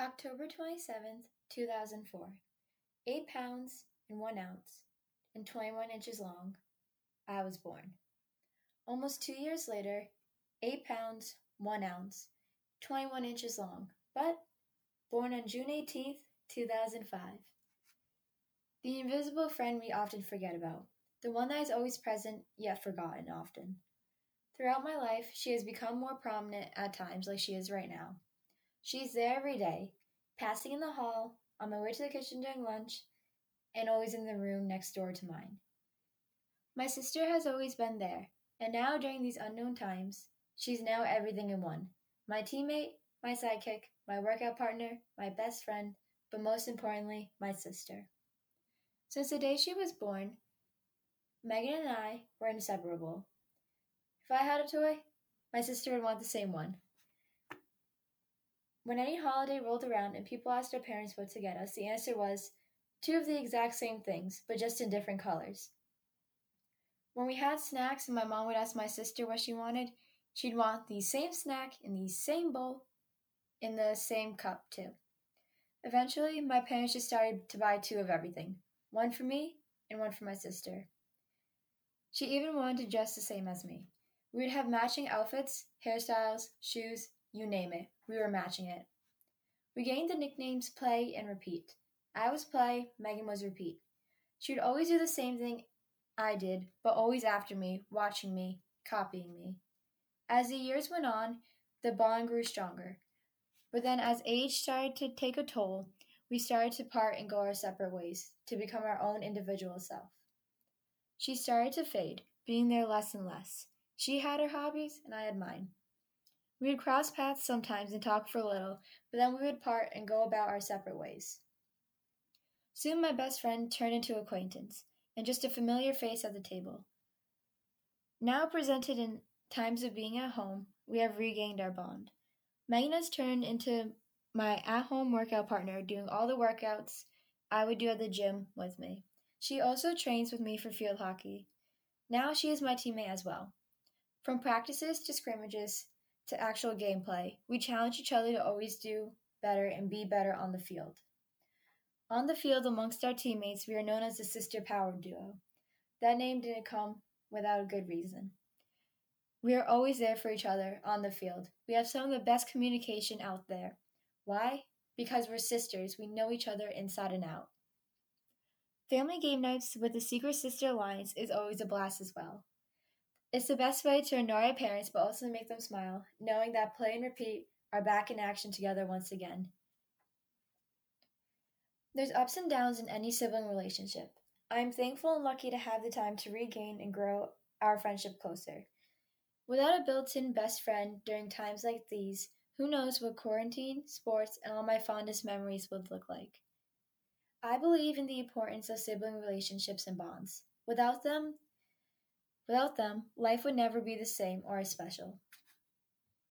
October 27th, 2004. 8 pounds and 1 ounce and 21 inches long, I was born. Almost two years later, 8 pounds, 1 ounce, 21 inches long, but born on June 18th, 2005. The invisible friend we often forget about, the one that is always present yet forgotten often. Throughout my life, she has become more prominent at times, like she is right now. She's there every day, passing in the hall, on my way to the kitchen during lunch, and always in the room next door to mine. My sister has always been there, and now during these unknown times, she's now everything in one my teammate, my sidekick, my workout partner, my best friend, but most importantly, my sister. Since the day she was born, Megan and I were inseparable. If I had a toy, my sister would want the same one. When any holiday rolled around and people asked our parents what to get us, the answer was two of the exact same things, but just in different colors. When we had snacks and my mom would ask my sister what she wanted, she'd want the same snack in the same bowl in the same cup, too. Eventually, my parents just started to buy two of everything one for me and one for my sister. She even wanted to dress the same as me. We would have matching outfits, hairstyles, shoes, you name it, we were matching it. We gained the nicknames Play and Repeat. I was Play, Megan was Repeat. She would always do the same thing I did, but always after me, watching me, copying me. As the years went on, the bond grew stronger. But then, as age started to take a toll, we started to part and go our separate ways to become our own individual self. She started to fade, being there less and less. She had her hobbies, and I had mine. We would cross paths sometimes and talk for a little, but then we would part and go about our separate ways. Soon my best friend turned into acquaintance, and just a familiar face at the table. Now presented in times of being at home, we have regained our bond. Megan has turned into my at home workout partner, doing all the workouts I would do at the gym with me. She also trains with me for field hockey. Now she is my teammate as well. From practices to scrimmages, to actual gameplay, we challenge each other to always do better and be better on the field. On the field, amongst our teammates, we are known as the Sister Power Duo. That name didn't come without a good reason. We are always there for each other on the field. We have some of the best communication out there. Why? Because we're sisters. We know each other inside and out. Family game nights with the Secret Sister Alliance is always a blast as well. It's the best way to annoy our parents but also make them smile, knowing that Play and Repeat are back in action together once again. There's ups and downs in any sibling relationship. I am thankful and lucky to have the time to regain and grow our friendship closer. Without a built in best friend during times like these, who knows what quarantine, sports, and all my fondest memories would look like. I believe in the importance of sibling relationships and bonds. Without them, Without them, life would never be the same or as special.